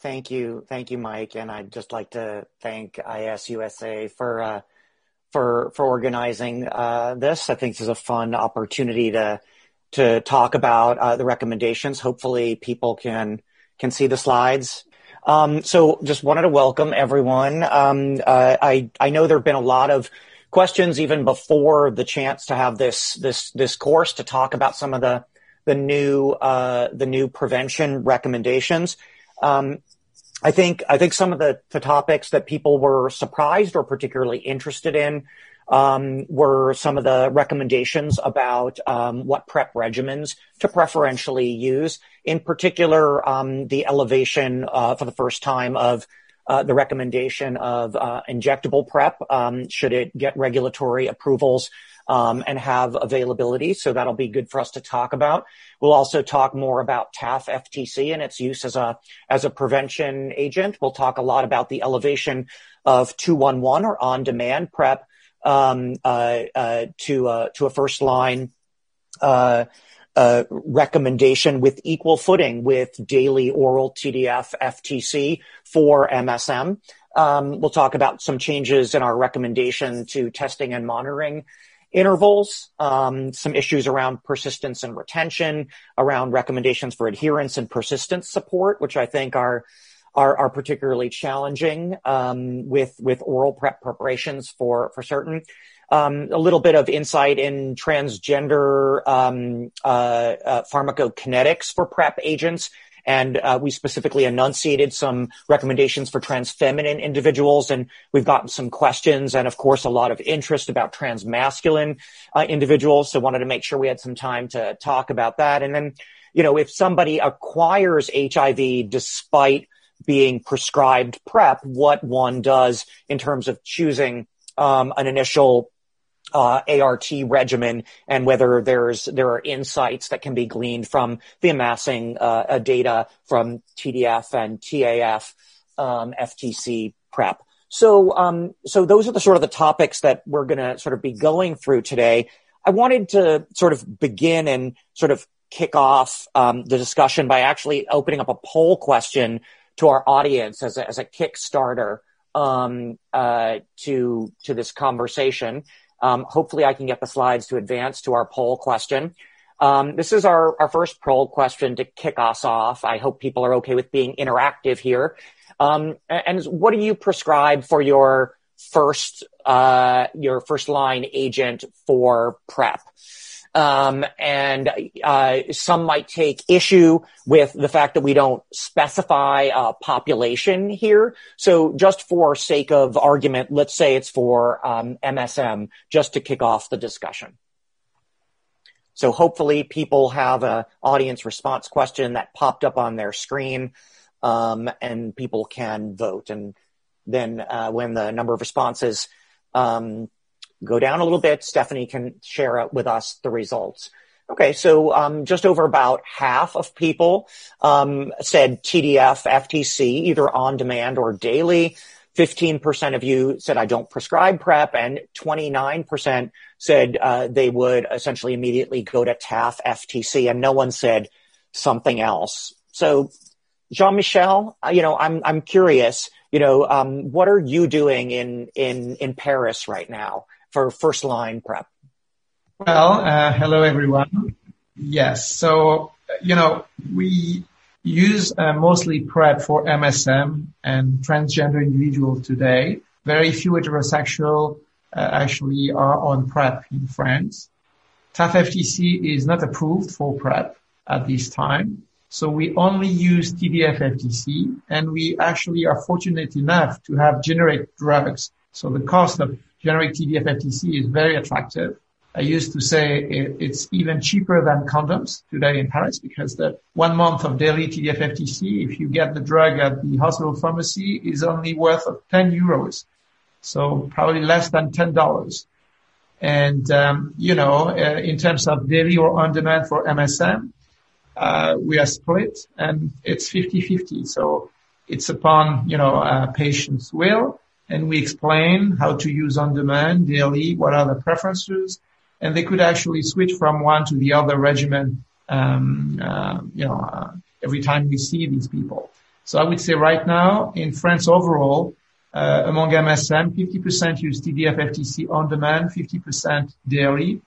Thank you. Thank you, Mike. And I'd just like to thank IAS-USA for, uh, for, for organizing, uh, this. I think this is a fun opportunity to, to talk about, uh, the recommendations. Hopefully people can, can see the slides. Um, so just wanted to welcome everyone. Um, uh, I, I know there have been a lot of questions even before the chance to have this, this, this course to talk about some of the, the new, uh, the new prevention recommendations. Um, I think I think some of the, the topics that people were surprised or particularly interested in um, were some of the recommendations about um, what PrEP regimens to preferentially use. In particular, um, the elevation uh, for the first time of uh, the recommendation of uh, injectable PrEP um, should it get regulatory approvals and have availability. So that'll be good for us to talk about. We'll also talk more about TAF FTC and its use as a as a prevention agent. We'll talk a lot about the elevation of 211 or on-demand PrEP um, uh, uh, to uh, to a first line. Uh, uh, recommendation with equal footing with daily oral TDF FTC for MSM. Um, we'll talk about some changes in our recommendation to testing and monitoring intervals, um, some issues around persistence and retention, around recommendations for adherence and persistence support, which I think are are, are particularly challenging um, with with oral PrEP preparations for for certain. Um, a little bit of insight in transgender um, uh, uh, pharmacokinetics for PrEP agents and uh, we specifically enunciated some recommendations for trans feminine individuals. And we've gotten some questions and, of course, a lot of interest about trans masculine uh, individuals. So wanted to make sure we had some time to talk about that. And then, you know, if somebody acquires HIV despite being prescribed PrEP, what one does in terms of choosing um, an initial uh, ART regimen and whether there's there are insights that can be gleaned from the amassing uh, data from TDF and TAF um, FTC prep. So um, so those are the sort of the topics that we're going to sort of be going through today. I wanted to sort of begin and sort of kick off um, the discussion by actually opening up a poll question to our audience as a, as a Kickstarter um, uh, to to this conversation. Um, hopefully I can get the slides to advance to our poll question. Um, this is our, our first poll question to kick us off. I hope people are okay with being interactive here. Um, and what do you prescribe for your first, uh, your first line agent for PrEP? Um, and uh, some might take issue with the fact that we don't specify a population here. So just for sake of argument, let's say it's for um, MSM, just to kick off the discussion. So hopefully people have an audience response question that popped up on their screen, um, and people can vote. And then uh, when the number of responses um, go down a little bit. Stephanie can share with us the results. Okay, so um, just over about half of people um, said TDF, FTC, either on demand or daily. 15% of you said, I don't prescribe PrEP, and 29% said uh, they would essentially immediately go to TAF, FTC, and no one said something else. So, Jean Michel, uh, you know, I'm I'm curious. You know, um, what are you doing in in in Paris right now? For first line prep? Well, uh, hello everyone. Yes, so you know we use uh, mostly PrEP for MSM and transgender individuals today. Very few heterosexual uh, actually are on PrEP in France. TAF-FTC is not approved for PrEP at this time. So we only use TDF-FTC and we actually are fortunate enough to have generic drugs. So the cost of generic TDF FTC is very attractive. I used to say it, it's even cheaper than condoms today in Paris because the one month of daily TDF FTC, if you get the drug at the hospital pharmacy, is only worth of 10 euros. So probably less than $10. And, um, you know, uh, in terms of daily or on demand for MSM, uh, we are split and it's 50-50. So it's upon, you know, patient's will and we explain how to use on demand daily, what are the preferences, and they could actually switch from one to the other regimen, um, uh, you know, uh, every time we see these people. So I would say right now in France overall, uh, among MSM, 50% use TDF FTC on demand, 50% daily.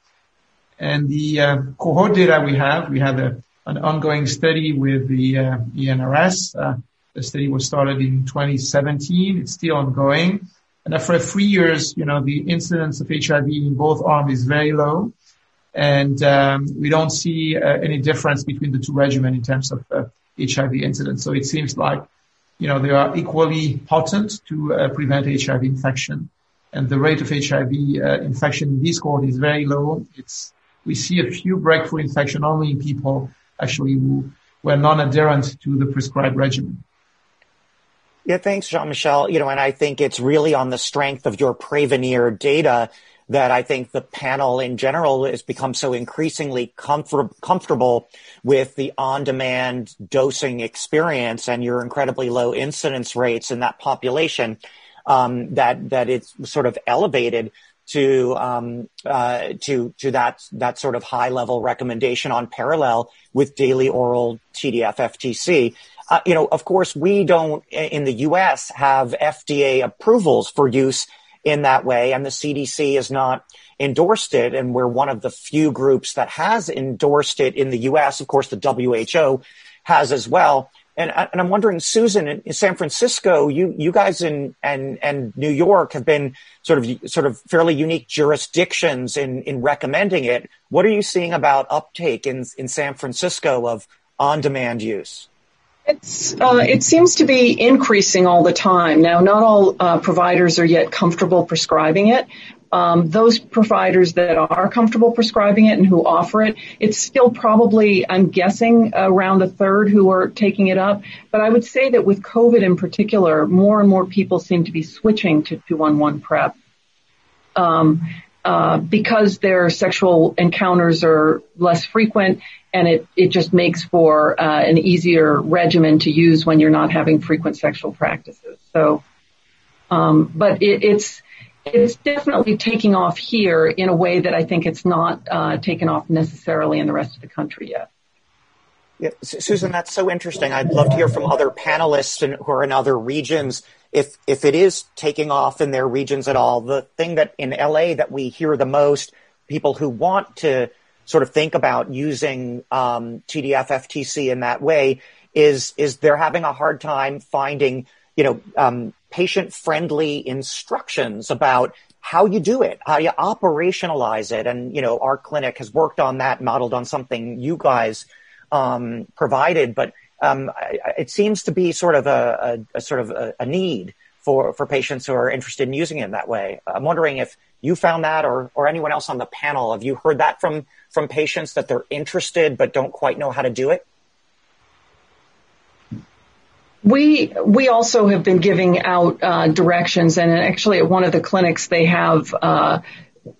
And the uh, cohort data we have, we have a, an ongoing study with the uh, ANRS. The study was started in 2017. It's still ongoing. And after three years, you know, the incidence of HIV in both arms is very low. And um, we don't see uh, any difference between the two regimens in terms of uh, HIV incidence. So it seems like you know, they are equally potent to uh, prevent HIV infection. And the rate of HIV uh, infection in this cohort is very low. It's, we see a few breakthrough infection only in people actually who were non-adherent to the prescribed regimen. Yeah, thanks, Jean-Michel. You know, and I think it's really on the strength of your Prevenir data that I think the panel in general has become so increasingly comfort- comfortable with the on-demand dosing experience and your incredibly low incidence rates in that population um, that that it's sort of elevated to um, uh, to to that that sort of high level recommendation on parallel with daily oral TDF FTC. Uh, you know, of course, we don't in the U.S. have FDA approvals for use in that way. And the CDC has not endorsed it. And we're one of the few groups that has endorsed it in the US. Of course, the WHO has as well. And, and I'm wondering, Susan, in San Francisco, you, you guys in, and, and New York have been sort of, sort of fairly unique jurisdictions in, in recommending it. What are you seeing about uptake in, in San Francisco of on-demand use? It's, uh, it seems to be increasing all the time. Now, not all uh, providers are yet comfortable prescribing it. Um, those providers that are comfortable prescribing it and who offer it, it's still probably, I'm guessing, around a third who are taking it up. But I would say that with COVID in particular, more and more people seem to be switching to 211 PrEP. Um, uh, because their sexual encounters are less frequent and it, it just makes for uh, an easier regimen to use when you're not having frequent sexual practices. So, um, but it, it's it's definitely taking off here in a way that I think it's not uh, taken off necessarily in the rest of the country yet. Yeah, Susan, that's so interesting. I'd love to hear from other panelists in, who are in other regions if if it is taking off in their regions at all. The thing that in LA that we hear the most, people who want to sort of think about using um, TDF FTC in that way, is is they're having a hard time finding you know um, patient friendly instructions about how you do it, how you operationalize it, and you know our clinic has worked on that, modeled on something you guys um, provided, but um, it seems to be sort of a, a, a sort of a, a, need for, for patients who are interested in using it in that way. I'm wondering if you found that or, or anyone else on the panel. Have you heard that from, from patients that they're interested but don't quite know how to do it? We we also have been giving out uh, directions, and actually at one of the clinics they have uh,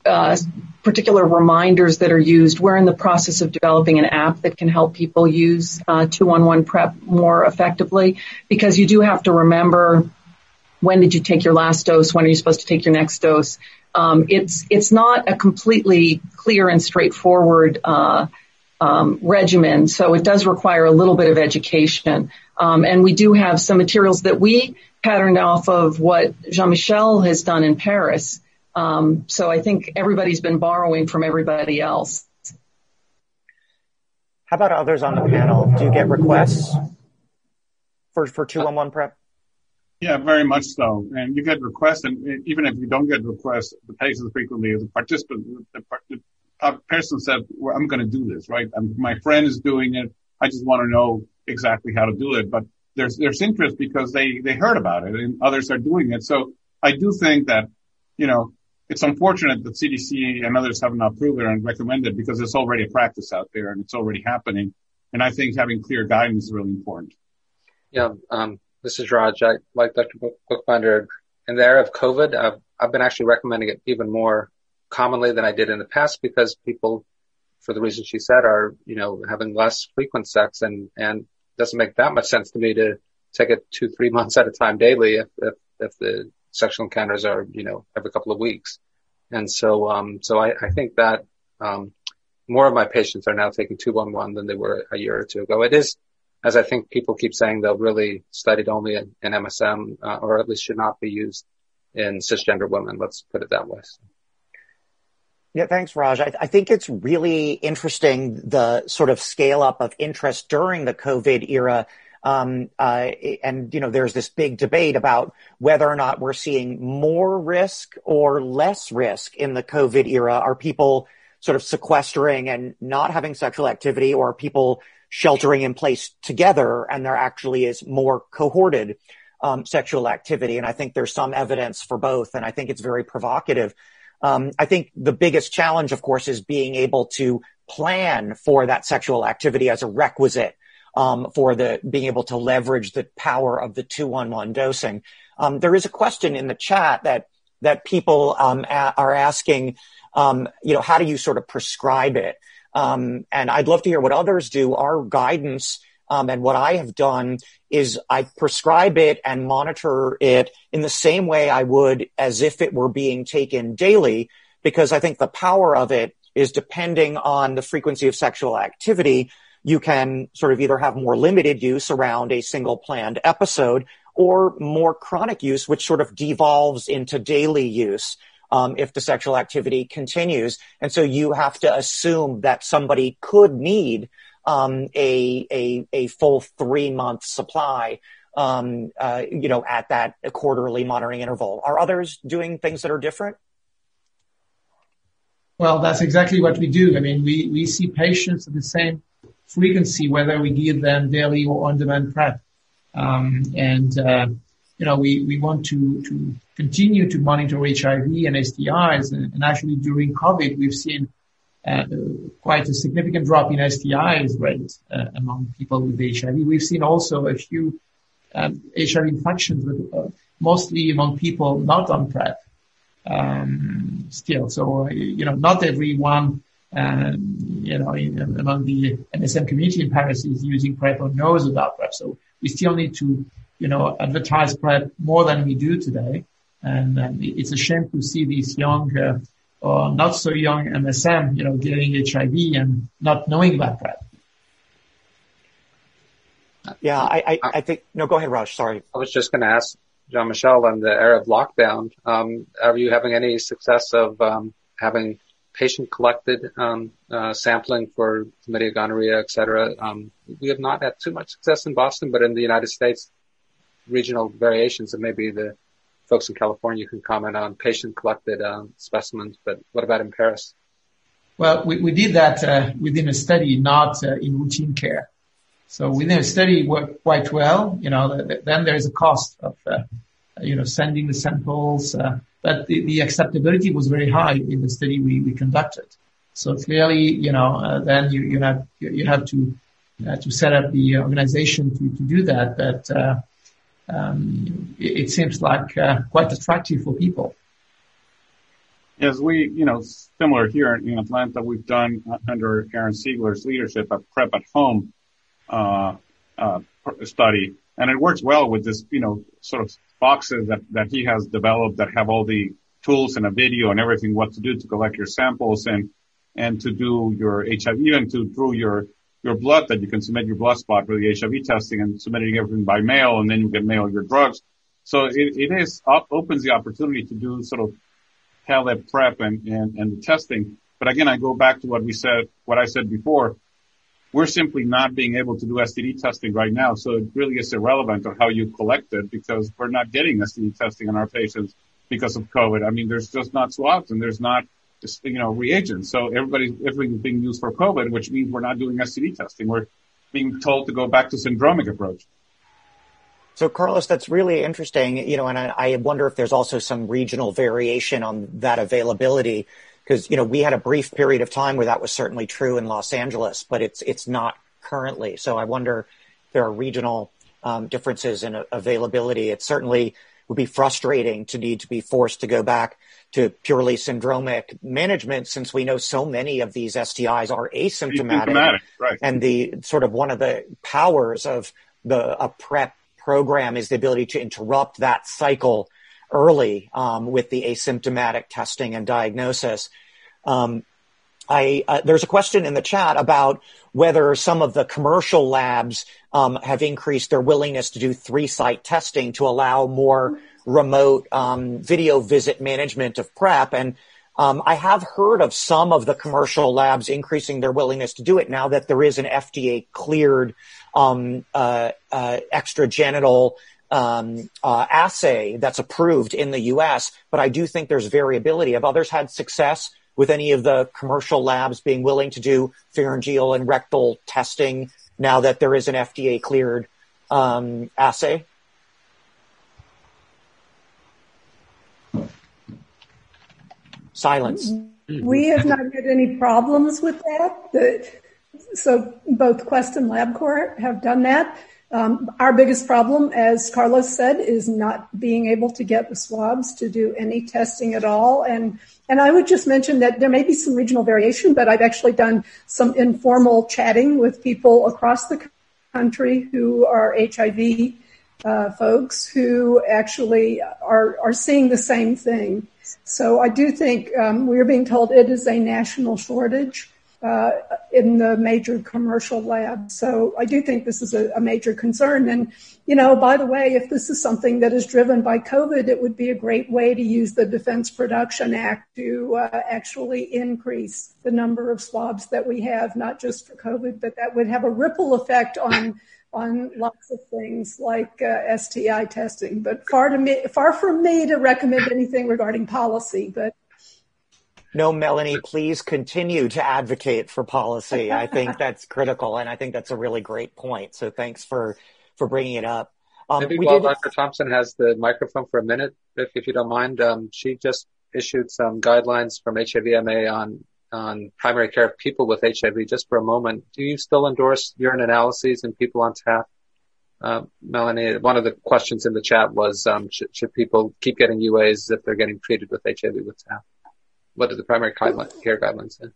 uh, particular reminders that are used. We're in the process of developing an app that can help people use uh, 211 PrEP more effectively because you do have to remember when did you take your last dose, when are you supposed to take your next dose. Um, it's it's not a completely clear and straightforward uh, um, regimen, so it does require a little bit of education. Um, and we do have some materials that we patterned off of what Jean-Michel has done in Paris um, so I think everybody's been borrowing from everybody else. How about others on the panel? Do you get requests for for two one one prep? Yeah, very much so. And you get requests, and even if you don't get requests, the patients frequently, the participant, the, the person said, well, "I'm going to do this, right? I'm, my friend is doing it. I just want to know exactly how to do it." But there's there's interest because they they heard about it and others are doing it. So I do think that you know it's unfortunate that CDC and others have not approved it and recommended because it's already a practice out there and it's already happening. And I think having clear guidance is really important. Yeah, um, this is Raj. I, like Dr. Buchbinder, in the era of COVID, I've, I've been actually recommending it even more commonly than I did in the past because people, for the reasons she said, are, you know, having less frequent sex and, and doesn't make that much sense to me to take it two, three months at a time daily if, if, if the sexual encounters are, you know, every couple of weeks. And so, um, so I, I think that, um, more of my patients are now taking 211 than they were a year or two ago. It is, as I think people keep saying they'll really studied only in, in MSM, uh, or at least should not be used in cisgender women. Let's put it that way. Yeah, thanks, Raj. I, I, think it's really interesting the sort of scale up of interest during the COVID era. Um, uh, and you know, there's this big debate about whether or not we're seeing more risk or less risk in the COVID era. Are people sort of sequestering and not having sexual activity, or are people sheltering in place together, and there actually is more cohorted um, sexual activity? And I think there's some evidence for both, and I think it's very provocative. Um, I think the biggest challenge, of course, is being able to plan for that sexual activity as a requisite um, for the being able to leverage the power of the two-on-one dosing. Um, there is a question in the chat that that people um, a- are asking. Um, you know, how do you sort of prescribe it? Um, and I'd love to hear what others do. Our guidance um, and what I have done is I prescribe it and monitor it in the same way I would as if it were being taken daily, because I think the power of it is depending on the frequency of sexual activity. You can sort of either have more limited use around a single planned episode or more chronic use, which sort of devolves into daily use. Um, if the sexual activity continues. And so you have to assume that somebody could need um, a, a, a full three month supply, um, uh, you know, at that quarterly monitoring interval. Are others doing things that are different? Well, that's exactly what we do. I mean, we, we see patients at the same frequency, whether we give them daily or on-demand PrEP. Um, and, uh, you know, we, we want to, to continue to monitor HIV and STIs. And, and actually during COVID, we've seen uh, quite a significant drop in STIs rate uh, among people with HIV. We've seen also a few um, HIV infections, with, uh, mostly among people not on PrEP. Um, still, so you know, not everyone, um, you know, in, among the MSM community in Paris is using PrEP or knows about PrEP. So we still need to, you know, advertise PrEP more than we do today. And um, it's a shame to see these young uh, or not so young MSM, you know, getting HIV and not knowing about PrEP. Yeah, I, I, I think, no, go ahead, Raj. Sorry. I was just going to ask Jean-Michel on the Arab lockdown. Um, are you having any success of um, having patient collected um, uh, sampling for chlamydia, gonorrhea, et cetera? Um, we have not had too much success in Boston, but in the United States, regional variations and maybe the folks in California can comment on patient-collected um, specimens, but what about in Paris? Well, we, we did that uh, within a study, not uh, in routine care. So within a study worked quite well. You know, then there is a cost of, uh, you know, sending the samples, uh, but the, the, acceptability was very high in the study we, we conducted. So clearly, you know, uh, then you, you have you have to uh, to set up the organization to, to do that. But um, it, seems like uh, quite attractive for people. As we, you know, similar here in Atlanta, we've done uh, under Aaron Siegler's leadership a prep at home uh, uh, study, and it works well with this, you know, sort of boxes that that he has developed that have all the tools and a video and everything what to do to collect your samples and and to do your HIV, even to do your your blood that you can submit your blood spot for the HIV testing and submitting everything by mail, and then you can mail your drugs. So it, it is opens the opportunity to do sort of tele prep and, and, and testing. But again, I go back to what we said, what I said before. We're simply not being able to do STD testing right now. So it really is irrelevant of how you collect it because we're not getting STD testing on our patients because of COVID. I mean, there's just not swabs and there's not you know, reagents. So everybody, everything's being used for COVID, which means we're not doing STD testing. We're being told to go back to syndromic approach. So, Carlos, that's really interesting. You know, and I, I wonder if there's also some regional variation on that availability, because you know we had a brief period of time where that was certainly true in Los Angeles, but it's it's not currently. So, I wonder if there are regional um, differences in availability. It certainly would be frustrating to need to be forced to go back to purely syndromic management since we know so many of these STIs are asymptomatic. asymptomatic right. And the sort of one of the powers of the a PrEP program is the ability to interrupt that cycle early um, with the asymptomatic testing and diagnosis. Um, I, uh, there's a question in the chat about whether some of the commercial labs um, have increased their willingness to do three site testing to allow more remote um, video visit management of PrEP. And um, I have heard of some of the commercial labs increasing their willingness to do it now that there is an FDA cleared um, uh, uh, extragenital um, uh, assay that's approved in the U.S. But I do think there's variability. Have others had success with any of the commercial labs being willing to do pharyngeal and rectal testing now that there is an FDA cleared um, assay? Silence. We have not had any problems with that. so both Quest and LabCorp have done that. Um, our biggest problem, as Carlos said, is not being able to get the swabs to do any testing at all. And and I would just mention that there may be some regional variation, but I've actually done some informal chatting with people across the country who are HIV uh, folks who actually are are seeing the same thing. So I do think um, we are being told it is a national shortage in the major commercial labs. So I do think this is a, a, major concern. And, you know, by the way, if this is something that is driven by COVID, it would be a great way to use the Defense Production Act to uh, actually increase the number of swabs that we have, not just for COVID, but that would have a ripple effect on on lots of things like uh, STI testing. But far to me, far from me to recommend anything regarding policy. But no, Melanie, please continue to advocate for policy. I think that's critical, and I think that's a really great point. So thanks for for bringing it up. Um, Maybe while did... Dr. Thompson has the microphone for a minute, if, if you don't mind, um, she just issued some guidelines from HIVMA on on primary care of people with HIV. Just for a moment, do you still endorse urine analyses in people on TAF? Uh, Melanie, one of the questions in the chat was, um, should, should, people keep getting UAs if they're getting treated with HIV with TAF? What do the primary care guidelines say?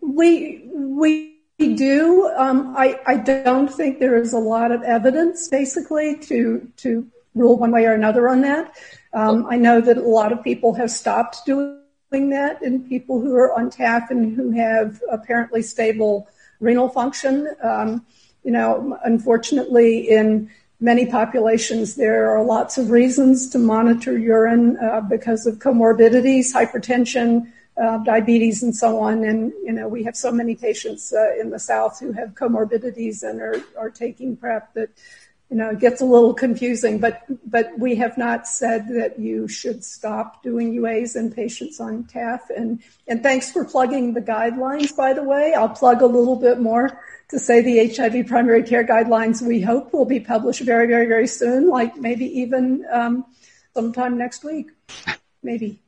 We we do. Um, I I don't think there is a lot of evidence, basically, to to rule one way or another on that. Um, I know that a lot of people have stopped doing that in people who are on TAF and who have apparently stable renal function. Um, you know, unfortunately, in many populations, there are lots of reasons to monitor urine uh, because of comorbidities, hypertension, uh, diabetes, and so on. And you know, we have so many patients uh, in the South who have comorbidities and are, are taking PrEP that you know it gets a little confusing. But but we have not said that you should stop doing UAs in patients on TAF. And and thanks for plugging the guidelines. By the way, I'll plug a little bit more to say the HIV primary care guidelines we hope will be published very, very, very soon, like maybe even um, sometime next week, maybe.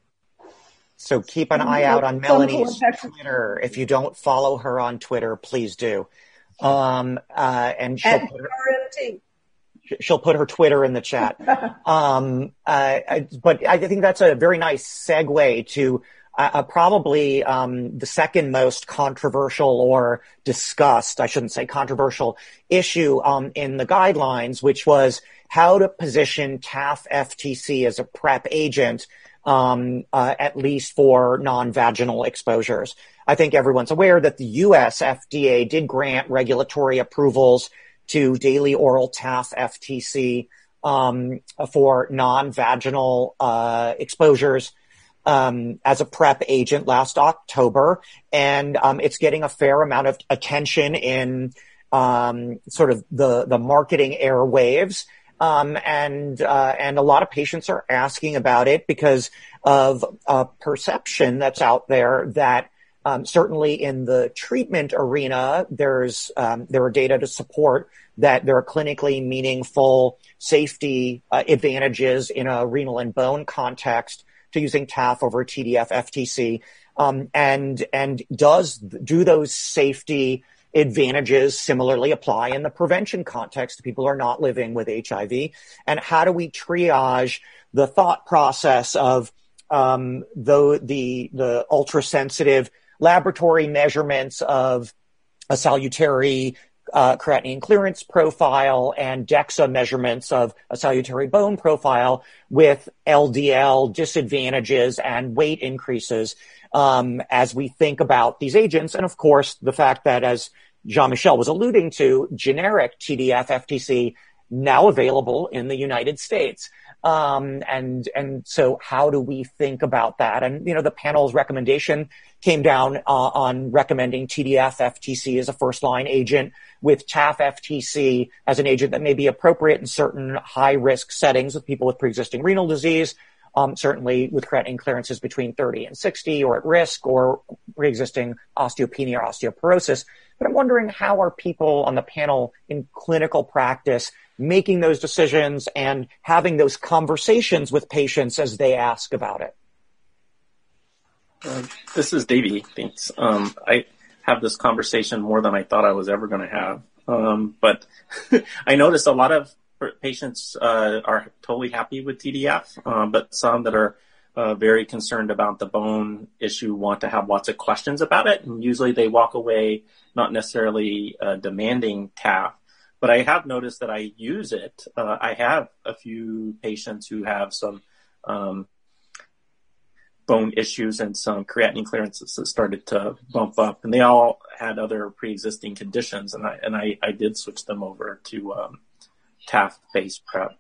So keep an eye out on Melanie's Twitter. If you don't follow her on Twitter, please do. Um, uh, and she'll put, her, she'll put, her, Twitter in the chat. um, uh, but I think that's a very nice segue to uh, probably um, the second most controversial or discussed, I shouldn't say controversial, issue um, in the guidelines, which was how to position TAF FTC as a PrEP agent, um, uh, at least for non-vaginal exposures. I think everyone's aware that the U.S. FDA did grant regulatory approvals to daily oral TAF FTC um, for non-vaginal uh, exposures um, as a PrEP agent last October, and um, it's getting a fair amount of attention in um, sort of the the marketing airwaves. Um, and uh, and a lot of patients are asking about it because of a perception that's out there that um, certainly in the treatment arena, there's um, there are data to support that there are clinically meaningful safety uh, advantages in a renal and bone context to using TAF over TDF FTC? Um, and and does do those safety advantages similarly apply in the prevention context? To people are not living with HIV, and how do we triage the thought process of um, the the ultra sensitive laboratory measurements of a salutary uh, creatinine clearance profile and DEXA measurements of a salutary bone profile with LDL disadvantages and weight increases um, as we think about these agents. And of course, the fact that as Jean-Michel was alluding to, generic TDF FTC now available in the United States. Um, and and so how do we think about that? And you know, the panel's recommendation came down uh, on recommending TDF FTC as a first line agent with TAF FTC as an agent that may be appropriate in certain high risk settings with people with pre-existing renal disease. Um, certainly with creatinine clearances between 30 and 60 or at risk or pre-existing osteopenia or osteoporosis. But I'm wondering how are people on the panel in clinical practice making those decisions and having those conversations with patients as they ask about it? Uh, this is Davey. Thanks. Um, I have this conversation more than I thought I was ever going to have. Um, but I noticed a lot of patients uh, are totally happy with TDF, uh, but some that are uh, very concerned about the bone issue want to have lots of questions about it. And usually they walk away not necessarily uh, demanding TAF, but I have noticed that I use it. Uh, I have a few patients who have some um, bone issues and some creatinine clearances that started to bump up, and they all had other pre-existing conditions, and I and I, I did switch them over to um, TAF-based prep.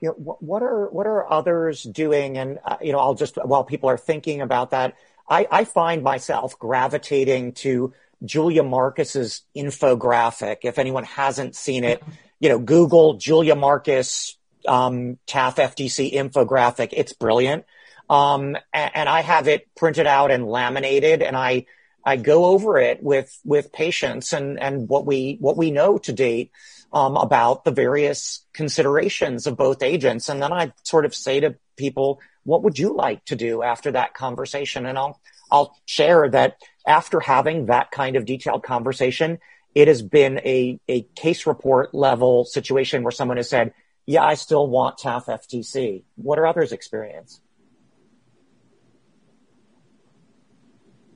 You know, what are what are others doing? And uh, you know, I'll just while people are thinking about that, I, I find myself gravitating to Julia Marcus's infographic. If anyone hasn't seen it, you know, Google Julia Marcus um, TAF FTC infographic. It's brilliant. Um, and, and, I have it printed out and laminated and I, I go over it with, with patients and, and what we, what we know to date, um, about the various considerations of both agents. And then I sort of say to people, what would you like to do after that conversation? And I'll, I'll share that after having that kind of detailed conversation, it has been a, a case report level situation where someone has said, yeah, I still want TAF FTC. What are others' experience?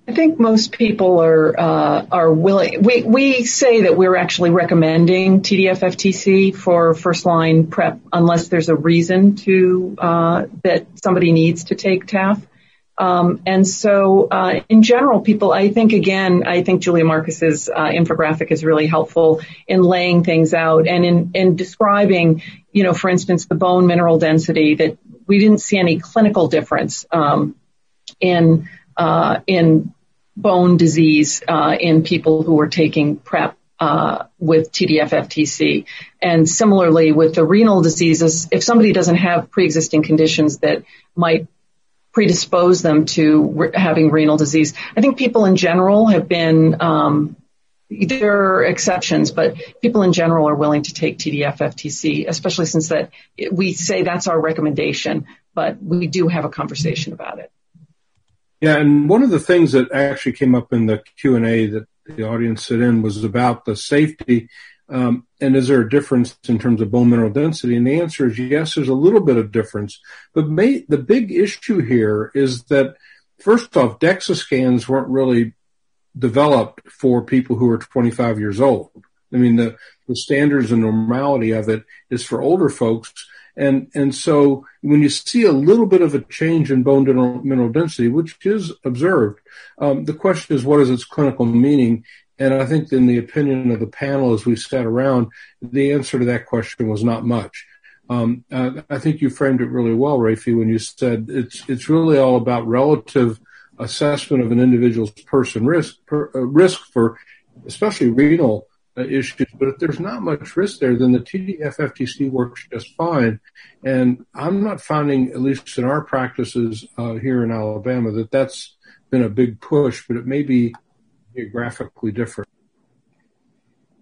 I think most people are uh, are willing. We we say that we're actually recommending TDF FTC for first line prep unless there's a reason to uh, that somebody needs to take TAF. Um, and so, uh, in general, people, I think again, I think Julia Marcus's uh, infographic is really helpful in laying things out and in, in describing, you know, for instance, the bone mineral density that we didn't see any clinical difference um, in uh, in bone disease uh, in people who were taking PrEP uh, with TDF-FTC. And similarly with the renal diseases, if somebody doesn't have pre-existing conditions that might predispose them to re- having renal disease. I think people in general have been, um, there are exceptions, but people in general are willing to take TDF FTC, especially since that we say that's our recommendation, but we do have a conversation about it. Yeah, and one of the things that actually came up in the Q and A that the audience sent in was about the safety um, and is there a difference in terms of bone mineral density? And the answer is yes, there's a little bit of difference. But may, the big issue here is that first off, DEXA scans weren't really developed for people who are 25 years old. I mean, the, the standards and normality of it is for older folks. And, and so when you see a little bit of a change in bone mineral density, which is observed, um, the question is what is its clinical meaning? And I think in the opinion of the panel as we sat around, the answer to that question was not much. Um, uh, I think you framed it really well, Rafi, when you said it's it's really all about relative assessment of an individual's person risk per, uh, risk for especially renal uh, issues. But if there's not much risk there, then the TDF-FTC works just fine. And I'm not finding, at least in our practices uh, here in Alabama, that that's been a big push. But it may be geographically different.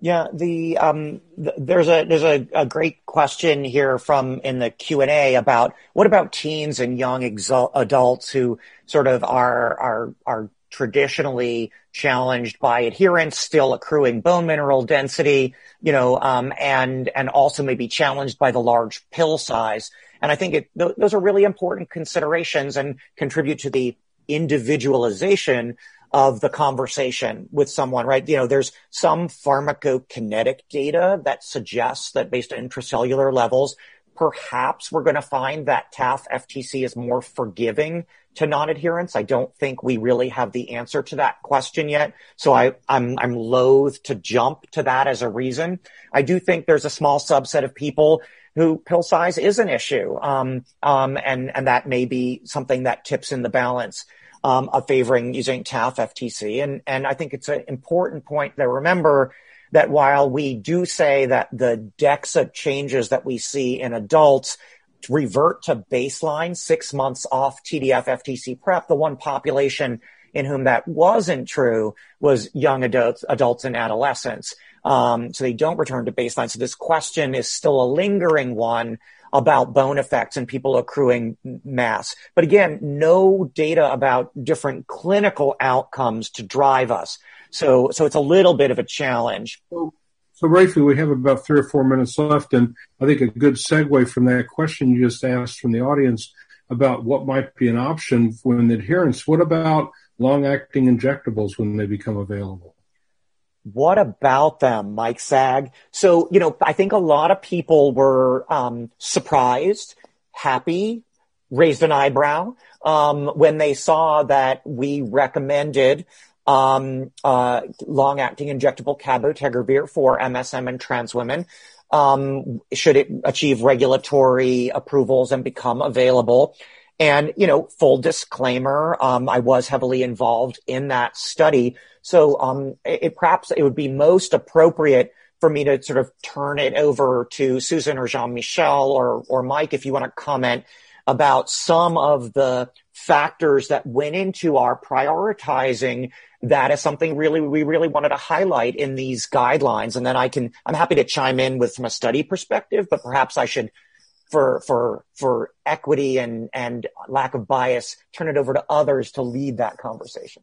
Yeah, the um, th- there's a there's a, a, great question here from in the Q and A about what about teens and young adults who sort of are are are traditionally challenged by adherence, still accruing bone mineral density, you know, um, and and also maybe challenged by the large pill size. And I think it, th- those are really important considerations and contribute to the individualization of the conversation with someone, right? You know, there's some pharmacokinetic data that suggests that based on intracellular levels, perhaps we're going to find that TAF FTC is more forgiving to non-adherence. I don't think we really have the answer to that question yet. So I, I'm, I'm loath to jump to that as a reason. I do think there's a small subset of people who pill size is an issue. Um, um, and, and that may be something that tips in the balance. Um, of favoring using TAF FTC. And, and I think it's an important point to remember that while we do say that the DEXA changes that we see in adults revert to baseline six months off TDF FTC prep, the one population in whom that wasn't true was young adults, adults and adolescents. Um, so they don't return to baseline. So this question is still a lingering one about bone effects and people accruing mass. But again, no data about different clinical outcomes to drive us. So, so it's a little bit of a challenge. So, Rafi, we have about three or four minutes left, and I think a good segue from that question you just asked from the audience about what might be an option when adherence. What about long-acting injectables when they become available? What about them, Mike Saag? So, you know, I think a lot of people were um, surprised, happy, raised an eyebrow um, when they saw that we recommended um, uh, long-acting injectable cabotegravir for MSM and trans women. Um, should it achieve regulatory approvals and become available? And, you know, full disclaimer, um, I was heavily involved in that study. So, um, it, perhaps it would be most appropriate for me to sort of turn it over to Susan or Jean-Michel or, or Mike if you want to comment about some of the factors that went into our prioritizing that as something really we really wanted to highlight in these guidelines. And then I can I'm happy to chime in with from a study perspective, but perhaps I should for for for equity and and lack of bias turn it over to others to lead that conversation.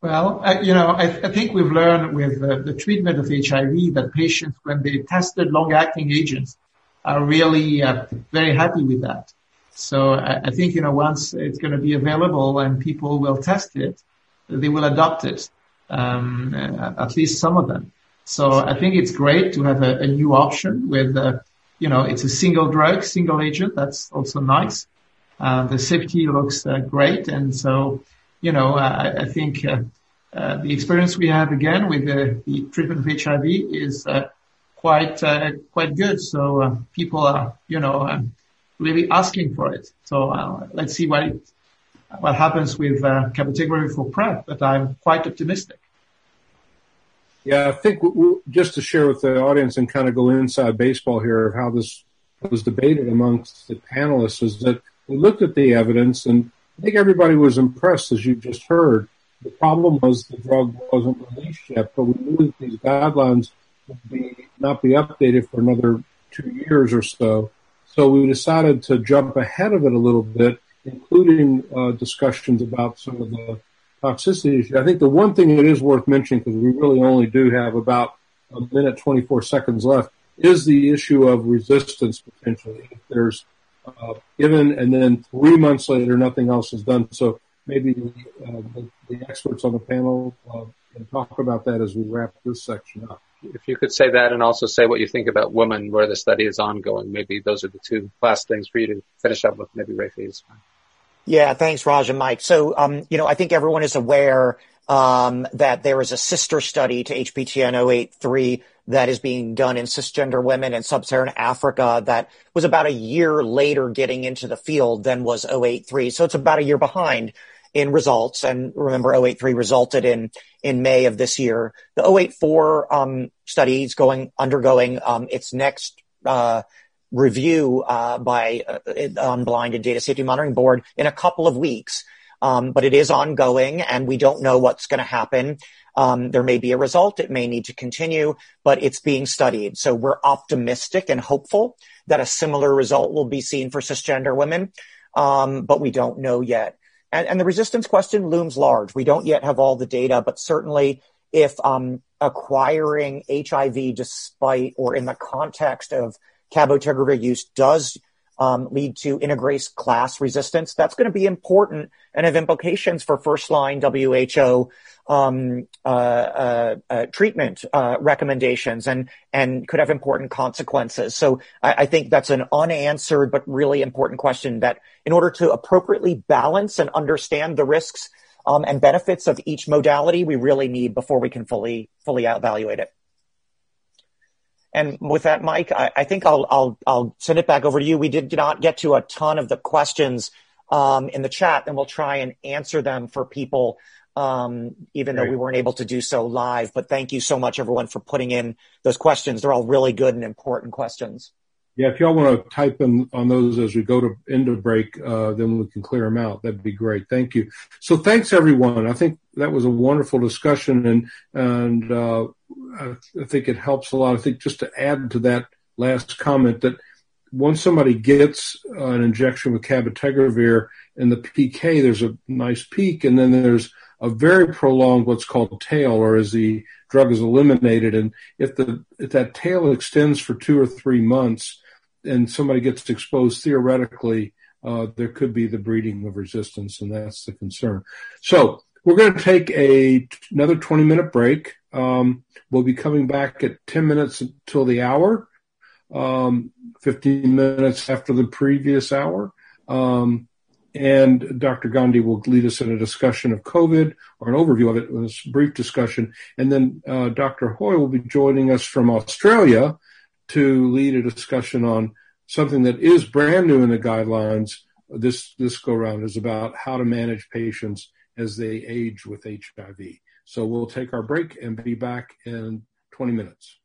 Well, I, you know, I, I, think we've learned with the, the treatment of HIV that patients, when they tested long-acting agents, are really uh, very happy with that. So I, I, think, you know, once it's going to be available and people will test it, they will adopt it, um, at least some of them. So I think it's great to have a, a new option with, uh, you know, it's a single drug, single agent. That's also nice. Uh, the safety looks uh, great. And so, you know, I, I think uh, uh, the experience we have again with the, the treatment of HIV is uh, quite quite good. So people are, you know, um, really asking for it. So uh, let's see what it, what happens with uh, cabotegravir for PrEP, but I'm quite optimistic. Yeah, I think just to share with the audience and kind of go inside baseball here of how this was debated amongst the panelists is that we looked at the evidence and I think everybody was impressed as you just heard. The problem was the drug wasn't released yet, but we knew that these guidelines would be not be updated for another two years or so. So we decided to jump ahead of it a little bit, including uh, discussions about some of the toxicity issues. I think the one thing it is worth mentioning, because we really only do have about a minute 24 seconds left, is the issue of resistance potentially. If there's uh, given and then three months later nothing else is done. So maybe the, uh, the, the experts on the panel uh, can talk about that as we wrap this section up if you could say that and also say what you think about women where the study is ongoing. Maybe those are the two last things for you to finish up with. Maybe Rafi is fine. Yeah, thanks, Raj and Mike. So, um, you know, I think everyone is aware um, that there is a sister study to HPTN 083 that is being done in cisgender women in sub-Saharan Africa that was about a year later getting into the field than was 083. So it's about a year behind in results. And remember, 083 resulted in in May of this year. The 084 um, study is going undergoing um, its next uh, review uh, by uh, Unblinded Data Safety Monitoring Board in a couple of weeks. Um, but it is ongoing, and we don't know what's going to happen. Um, there may be a result; it may need to continue, but it's being studied. So we're optimistic and hopeful that a similar result will be seen for cisgender women, um, but we don't know yet. And, and the resistance question looms large. We don't yet have all the data, but certainly if um, acquiring HIV despite or in the context of cabotegravir use does um, lead to integrase class resistance. That's going to be important and have implications for first line WHO um, uh, uh, uh, treatment uh, recommendations and and could have important consequences. So I, I, think that's an unanswered but really important question. That in order to appropriately balance and understand the risks um, and benefits of each modality, we really need before we can fully fully evaluate it. And with that, Mike, I, I think I'll, I'll, I'll send it back over to you. We did not get to a ton of the questions um, in the chat, and we'll try and answer them for people, um, even though we weren't able to do so live. But thank you so much, everyone, for putting in those questions. They're all really good and important questions. Yeah, if y'all want to type in on those as we go to into break, uh, then we can clear them out. That'd be great. Thank you. So thanks everyone. I think that was a wonderful discussion, and and uh, I, think it helps a lot. I think just to add to that last comment that once somebody gets an injection with cabotegravir in the PK, there's a nice peak, and then there's a very prolonged what's called tail, or as the drug is eliminated. And if the if that tail extends for two or three months, and somebody gets exposed, theoretically, uh, there could be the breeding of resistance, and that's the concern. So we're going to take a another 20 minute break. Um, we'll be coming back at 10 minutes until the hour, um, 15 minutes after the previous hour. Um, and Dr. Gandhi will lead us in a discussion of COVID or an overview of it, a brief discussion. And then uh, Dr. Hoy will be joining us from Australia to lead a discussion on something that is brand new in the guidelines this this go round is about how to manage patients as they age with HIV. So we'll take our break and be back in 20 minutes.